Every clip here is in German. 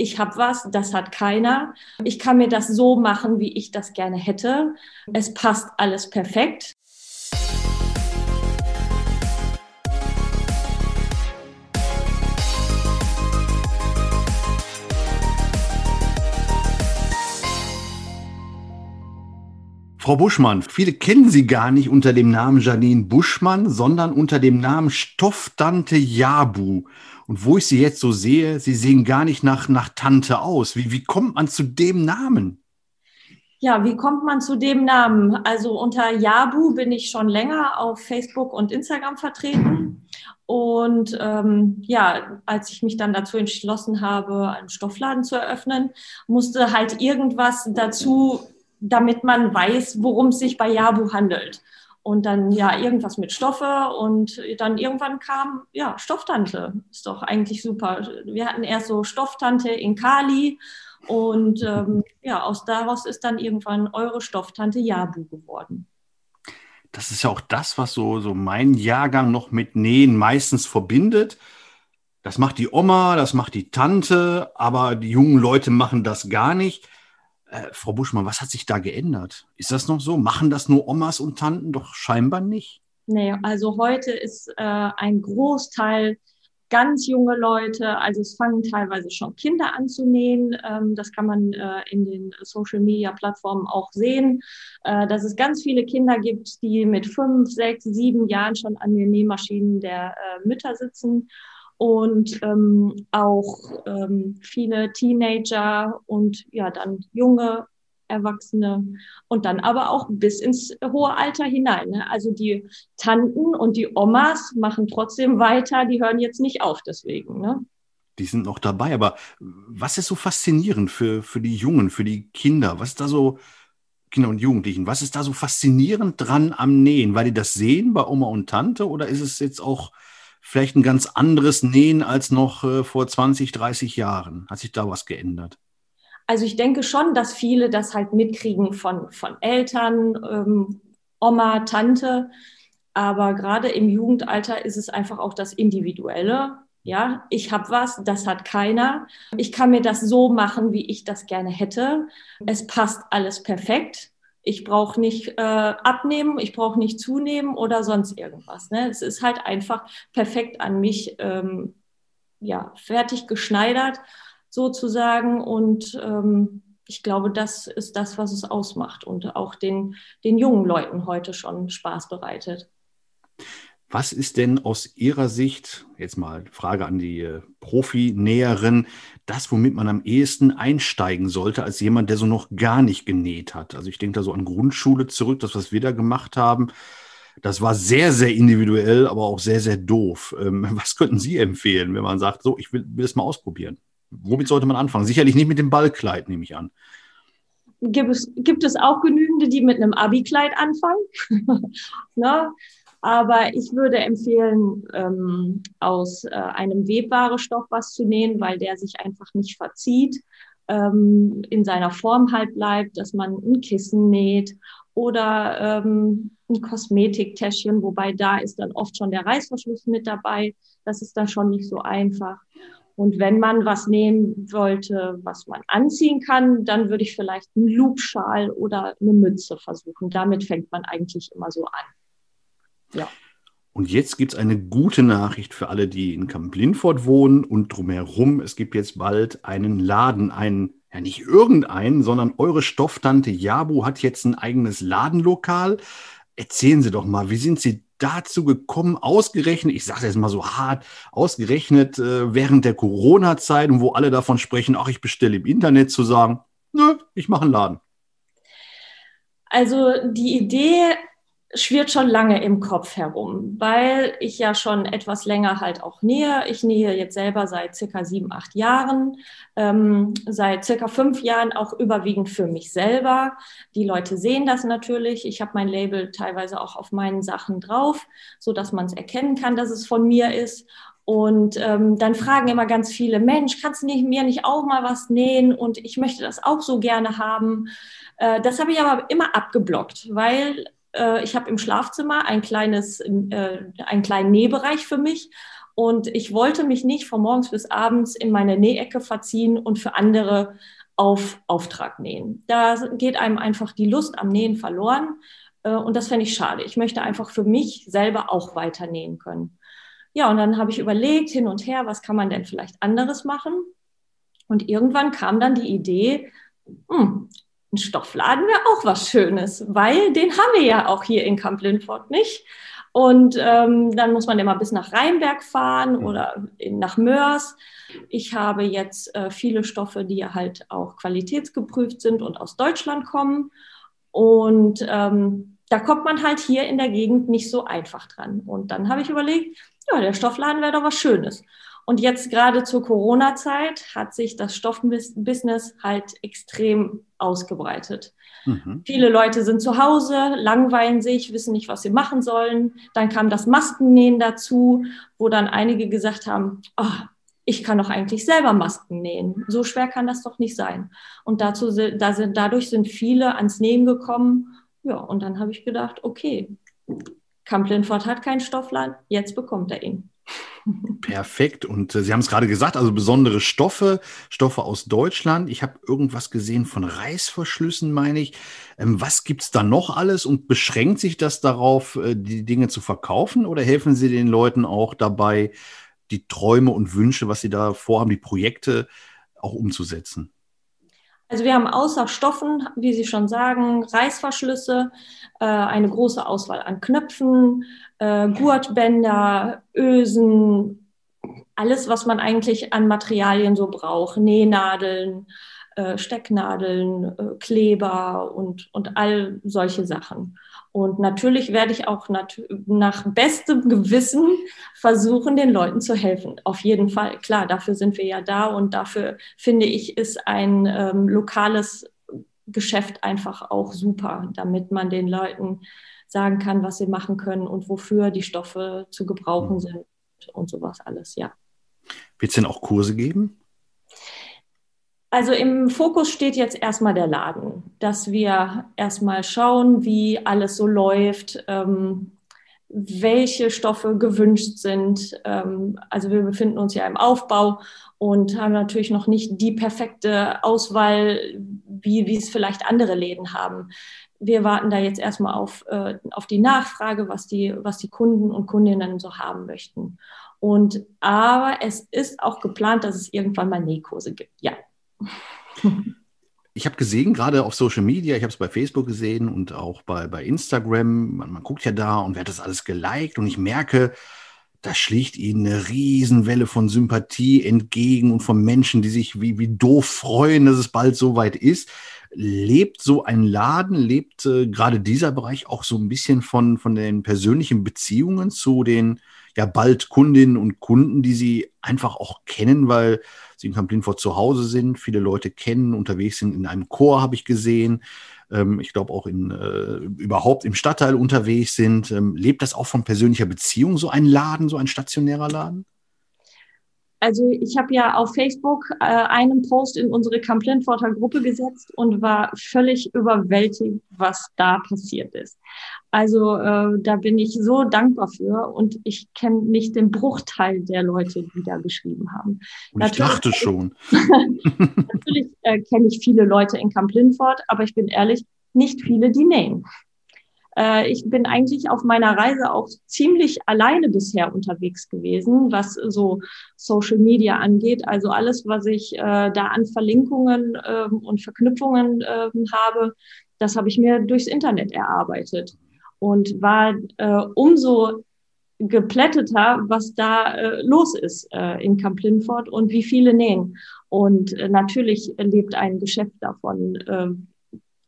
ich habe was, das hat keiner. Ich kann mir das so machen, wie ich das gerne hätte. Es passt alles perfekt. Frau Buschmann, viele kennen Sie gar nicht unter dem Namen Janine Buschmann, sondern unter dem Namen Stofftante Jabu. Und wo ich Sie jetzt so sehe, Sie sehen gar nicht nach, nach Tante aus. Wie, wie kommt man zu dem Namen? Ja, wie kommt man zu dem Namen? Also unter Jabu bin ich schon länger auf Facebook und Instagram vertreten. Und ähm, ja, als ich mich dann dazu entschlossen habe, einen Stoffladen zu eröffnen, musste halt irgendwas dazu damit man weiß, worum es sich bei Jabu handelt. Und dann ja irgendwas mit Stoffe und dann irgendwann kam ja Stofftante. Ist doch eigentlich super. Wir hatten erst so Stofftante in Kali und ähm, ja, aus daraus ist dann irgendwann eure Stofftante Jabu geworden. Das ist ja auch das, was so, so mein Jahrgang noch mit Nähen meistens verbindet. Das macht die Oma, das macht die Tante, aber die jungen Leute machen das gar nicht. Äh, Frau Buschmann, was hat sich da geändert? Ist das noch so? Machen das nur Omas und Tanten? Doch scheinbar nicht. Nee, also heute ist äh, ein Großteil ganz junge Leute, also es fangen teilweise schon Kinder an zu nähen. Ähm, das kann man äh, in den Social-Media-Plattformen auch sehen, äh, dass es ganz viele Kinder gibt, die mit fünf, sechs, sieben Jahren schon an den Nähmaschinen der äh, Mütter sitzen und ähm, auch ähm, viele Teenager und ja dann junge Erwachsene und dann aber auch bis ins hohe Alter hinein. Ne? Also die Tanten und die Omas machen trotzdem weiter, die hören jetzt nicht auf deswegen. Ne? Die sind noch dabei, aber was ist so faszinierend für, für die Jungen, für die Kinder? Was ist da so, Kinder und Jugendlichen, was ist da so faszinierend dran am Nähen? Weil die das sehen bei Oma und Tante oder ist es jetzt auch vielleicht ein ganz anderes Nähen als noch äh, vor 20, 30 Jahren? Hat sich da was geändert? Also ich denke schon, dass viele das halt mitkriegen von, von Eltern, ähm, Oma, Tante. Aber gerade im Jugendalter ist es einfach auch das Individuelle. Ja, ich habe was, das hat keiner. Ich kann mir das so machen, wie ich das gerne hätte. Es passt alles perfekt. Ich brauche nicht äh, abnehmen, ich brauche nicht zunehmen oder sonst irgendwas. Ne? Es ist halt einfach perfekt an mich ähm, ja, fertig geschneidert sozusagen. Und ähm, ich glaube, das ist das, was es ausmacht und auch den, den jungen Leuten heute schon Spaß bereitet. Was ist denn aus Ihrer Sicht, jetzt mal Frage an die äh, Profi-Näherin, das, womit man am ehesten einsteigen sollte, als jemand, der so noch gar nicht genäht hat? Also ich denke da so an Grundschule zurück, das, was wir da gemacht haben. Das war sehr, sehr individuell, aber auch sehr, sehr doof. Ähm, was könnten Sie empfehlen, wenn man sagt, so, ich will, will es mal ausprobieren? Womit sollte man anfangen? Sicherlich nicht mit dem Ballkleid, nehme ich an. Gibt es, gibt es auch genügende, die mit einem Abi-Kleid anfangen? ne? Aber ich würde empfehlen, ähm, aus äh, einem webbaren Stoff was zu nähen, weil der sich einfach nicht verzieht, ähm, in seiner Form halt bleibt, dass man ein Kissen näht oder ähm, ein Kosmetiktäschchen, wobei da ist dann oft schon der Reißverschluss mit dabei. Das ist dann schon nicht so einfach. Und wenn man was nähen wollte, was man anziehen kann, dann würde ich vielleicht einen Loopschal oder eine Mütze versuchen. Damit fängt man eigentlich immer so an. Ja. Und jetzt gibt es eine gute Nachricht für alle, die in Kamp-Lindfort wohnen und drumherum. Es gibt jetzt bald einen Laden, einen, ja nicht irgendeinen, sondern eure Stofftante Jabu hat jetzt ein eigenes Ladenlokal. Erzählen Sie doch mal, wie sind Sie dazu gekommen, ausgerechnet, ich sage jetzt mal so hart, ausgerechnet äh, während der Corona-Zeit, wo alle davon sprechen, ach, ich bestelle im Internet, zu sagen, nö, ich mache einen Laden. Also die Idee schwirrt schon lange im Kopf herum, weil ich ja schon etwas länger halt auch nähe. Ich nähe jetzt selber seit circa sieben, acht Jahren, ähm, seit circa fünf Jahren auch überwiegend für mich selber. Die Leute sehen das natürlich. Ich habe mein Label teilweise auch auf meinen Sachen drauf, so dass man es erkennen kann, dass es von mir ist. Und ähm, dann fragen immer ganz viele, Mensch, kannst du nicht, mir nicht auch mal was nähen? Und ich möchte das auch so gerne haben. Äh, das habe ich aber immer abgeblockt, weil äh, ich habe im Schlafzimmer ein kleines, äh, einen kleinen Nähbereich für mich Und ich wollte mich nicht von morgens bis abends in meine Nähecke verziehen und für andere auf Auftrag nähen. Da geht einem einfach die Lust am Nähen verloren. Äh, und das fände ich schade. Ich möchte einfach für mich selber auch weiter nähen können. Ja, und dann habe ich überlegt, hin und her, was kann man denn vielleicht anderes machen? Und irgendwann kam dann die Idee, hm, ein Stoffladen wäre auch was Schönes, weil den haben wir ja auch hier in Camp Lindford nicht. Und ähm, dann muss man immer bis nach Rheinberg fahren mhm. oder in, nach Mörs. Ich habe jetzt äh, viele Stoffe, die halt auch qualitätsgeprüft sind und aus Deutschland kommen. Und ähm, da kommt man halt hier in der Gegend nicht so einfach dran. Und dann habe ich überlegt, ja, der Stoffladen wäre doch was Schönes. Und jetzt gerade zur Corona-Zeit hat sich das Stoffbusiness halt extrem ausgebreitet. Mhm. Viele Leute sind zu Hause, langweilen sich, wissen nicht, was sie machen sollen. Dann kam das Maskennähen dazu, wo dann einige gesagt haben, oh, ich kann doch eigentlich selber Masken nähen. So schwer kann das doch nicht sein. Und dazu, da sind, dadurch sind viele ans Nähen gekommen. Ja, und dann habe ich gedacht, okay, Camp Linford hat keinen Stoffland, jetzt bekommt er ihn. Perfekt. Und äh, Sie haben es gerade gesagt, also besondere Stoffe, Stoffe aus Deutschland. Ich habe irgendwas gesehen von Reißverschlüssen, meine ich. Ähm, was gibt es da noch alles und beschränkt sich das darauf, äh, die Dinge zu verkaufen oder helfen Sie den Leuten auch dabei, die Träume und Wünsche, was Sie da vorhaben, die Projekte auch umzusetzen? Also wir haben außer Stoffen, wie Sie schon sagen, Reißverschlüsse, äh, eine große Auswahl an Knöpfen, äh, Gurtbänder, Ösen, alles, was man eigentlich an Materialien so braucht, Nähnadeln, äh, Stecknadeln, äh, Kleber und, und all solche Sachen. Und natürlich werde ich auch nach bestem Gewissen versuchen, den Leuten zu helfen. Auf jeden Fall. Klar, dafür sind wir ja da und dafür finde ich, ist ein ähm, lokales Geschäft einfach auch super, damit man den Leuten sagen kann, was sie machen können und wofür die Stoffe zu gebrauchen mhm. sind und sowas alles, ja. Wird es denn auch Kurse geben? Also im Fokus steht jetzt erstmal der Laden, dass wir erstmal schauen, wie alles so läuft, ähm, welche Stoffe gewünscht sind. Ähm, also wir befinden uns ja im Aufbau und haben natürlich noch nicht die perfekte Auswahl, wie, wie es vielleicht andere Läden haben. Wir warten da jetzt erstmal auf, äh, auf die Nachfrage, was die, was die Kunden und Kundinnen so haben möchten. Und aber es ist auch geplant, dass es irgendwann mal Nähkurse gibt. Ja, ich habe gesehen, gerade auf Social Media, ich habe es bei Facebook gesehen und auch bei, bei Instagram, man, man guckt ja da und wer hat das alles geliked? Und ich merke, da schlicht ihnen eine Riesenwelle von Sympathie entgegen und von Menschen, die sich wie, wie doof freuen, dass es bald soweit ist. Lebt so ein Laden, lebt äh, gerade dieser Bereich auch so ein bisschen von, von den persönlichen Beziehungen zu den ja bald Kundinnen und Kunden, die sie einfach auch kennen, weil sie in Camp Lindford zu Hause sind, viele Leute kennen, unterwegs sind in einem Chor, habe ich gesehen. Ähm, ich glaube auch in, äh, überhaupt im Stadtteil unterwegs sind. Ähm, lebt das auch von persönlicher Beziehung, so ein Laden, so ein stationärer Laden? Also ich habe ja auf Facebook äh, einen Post in unsere Camp Lindforter Gruppe gesetzt und war völlig überwältigt, was da passiert ist. Also äh, da bin ich so dankbar für und ich kenne nicht den Bruchteil der Leute, die da geschrieben haben. Und ich dachte schon. natürlich äh, kenne ich viele Leute in Camp Lindfort, aber ich bin ehrlich, nicht viele, die nähen. Äh, ich bin eigentlich auf meiner Reise auch ziemlich alleine bisher unterwegs gewesen, was so Social Media angeht. Also alles, was ich äh, da an Verlinkungen ähm, und Verknüpfungen ähm, habe, das habe ich mir durchs Internet erarbeitet und war äh, umso geplätteter, was da äh, los ist äh, in Camp Linford und wie viele nähen. Und äh, natürlich lebt ein Geschäft davon.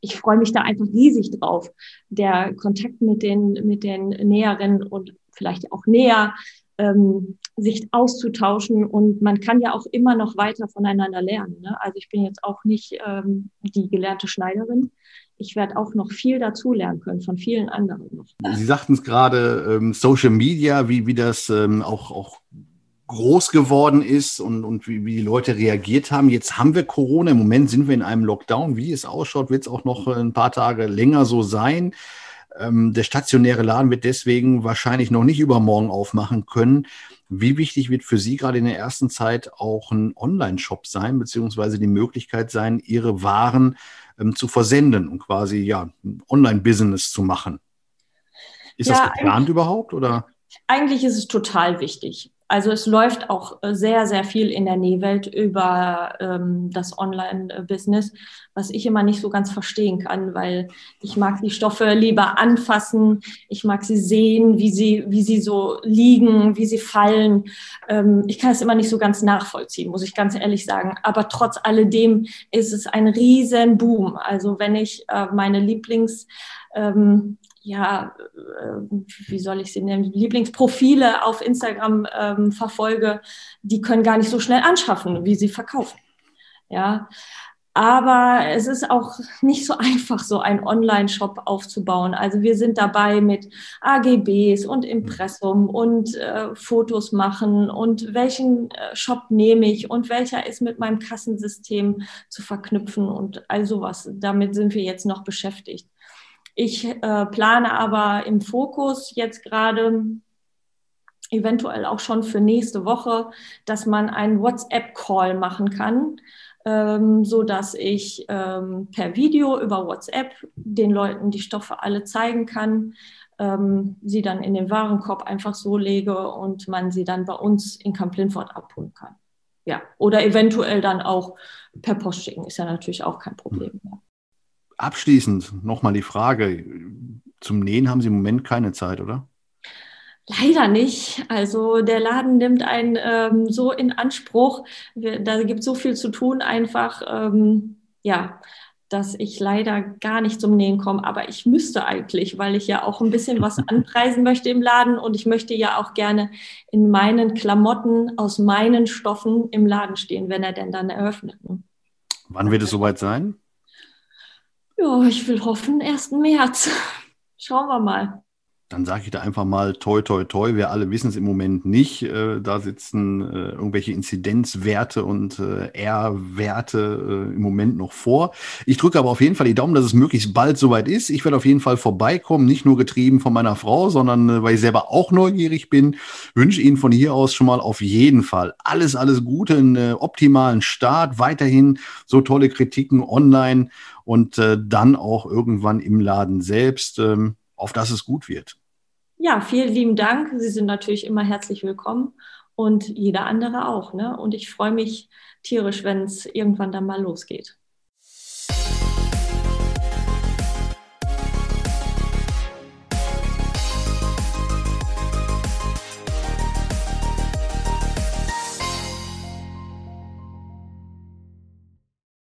Ich freue mich da einfach riesig drauf. Der Kontakt mit den, mit den Näherinnen und vielleicht auch näher, ähm, sich auszutauschen und man kann ja auch immer noch weiter voneinander lernen. Ne? Also ich bin jetzt auch nicht ähm, die gelernte Schneiderin. Ich werde auch noch viel dazulernen können von vielen anderen. Sie sagten es gerade, ähm, Social Media, wie, wie das ähm, auch, auch groß geworden ist und, und wie, wie die Leute reagiert haben. Jetzt haben wir Corona, im Moment sind wir in einem Lockdown. Wie es ausschaut, wird es auch noch ein paar Tage länger so sein. Ähm, der stationäre Laden wird deswegen wahrscheinlich noch nicht übermorgen aufmachen können. Wie wichtig wird für Sie gerade in der ersten Zeit auch ein Online-Shop sein, beziehungsweise die Möglichkeit sein, Ihre Waren ähm, zu versenden und quasi ja ein Online-Business zu machen? Ist ja, das geplant überhaupt oder? Eigentlich ist es total wichtig. Also es läuft auch äh, sehr, sehr viel in der Nähwelt über ähm, das Online-Business, was ich immer nicht so ganz verstehen kann, weil ich mag die Stoffe lieber anfassen, ich mag sie sehen, wie sie, wie sie so liegen, wie sie fallen. Ähm, ich kann es immer nicht so ganz nachvollziehen, muss ich ganz ehrlich sagen. Aber trotz alledem ist es ein riesen Boom. Also wenn ich äh, meine Lieblings ähm, ja, äh, wie soll ich sie nennen, Lieblingsprofile auf Instagram ähm, verfolge, die können gar nicht so schnell anschaffen, wie sie verkaufen. Ja, aber es ist auch nicht so einfach, so einen Online-Shop aufzubauen. Also wir sind dabei mit AGBs und Impressum und äh, Fotos machen und welchen äh, Shop nehme ich und welcher ist mit meinem Kassensystem zu verknüpfen und all sowas. Damit sind wir jetzt noch beschäftigt. Ich äh, plane aber im Fokus jetzt gerade eventuell auch schon für nächste Woche, dass man einen WhatsApp-Call machen kann, ähm, so dass ich ähm, per Video über WhatsApp den Leuten die Stoffe alle zeigen kann, ähm, sie dann in den Warenkorb einfach so lege und man sie dann bei uns in Camp Lindford abholen kann. Ja, oder eventuell dann auch per Post schicken, ist ja natürlich auch kein Problem. Ja. Abschließend nochmal die Frage. Zum Nähen haben Sie im Moment keine Zeit, oder? Leider nicht. Also der Laden nimmt einen ähm, so in Anspruch. Da gibt es so viel zu tun, einfach, ähm, ja, dass ich leider gar nicht zum Nähen komme. Aber ich müsste eigentlich, weil ich ja auch ein bisschen was anpreisen möchte im Laden und ich möchte ja auch gerne in meinen Klamotten aus meinen Stoffen im Laden stehen, wenn er denn dann eröffnet. Ne? Wann wird es soweit sein? Ja, ich will hoffen, 1. März. Schauen wir mal dann sage ich da einfach mal toi, toi, toi. Wir alle wissen es im Moment nicht. Äh, da sitzen äh, irgendwelche Inzidenzwerte und äh, R-Werte im Moment noch vor. Ich drücke aber auf jeden Fall die Daumen, dass es möglichst bald soweit ist. Ich werde auf jeden Fall vorbeikommen, nicht nur getrieben von meiner Frau, sondern weil ich selber auch neugierig bin. Wünsche Ihnen von hier aus schon mal auf jeden Fall alles, alles Gute, einen optimalen Start, weiterhin so tolle Kritiken online und dann auch irgendwann im Laden selbst. Ähm, auf dass es gut wird. Ja, vielen lieben Dank. Sie sind natürlich immer herzlich willkommen und jeder andere auch. Ne? Und ich freue mich tierisch, wenn es irgendwann dann mal losgeht.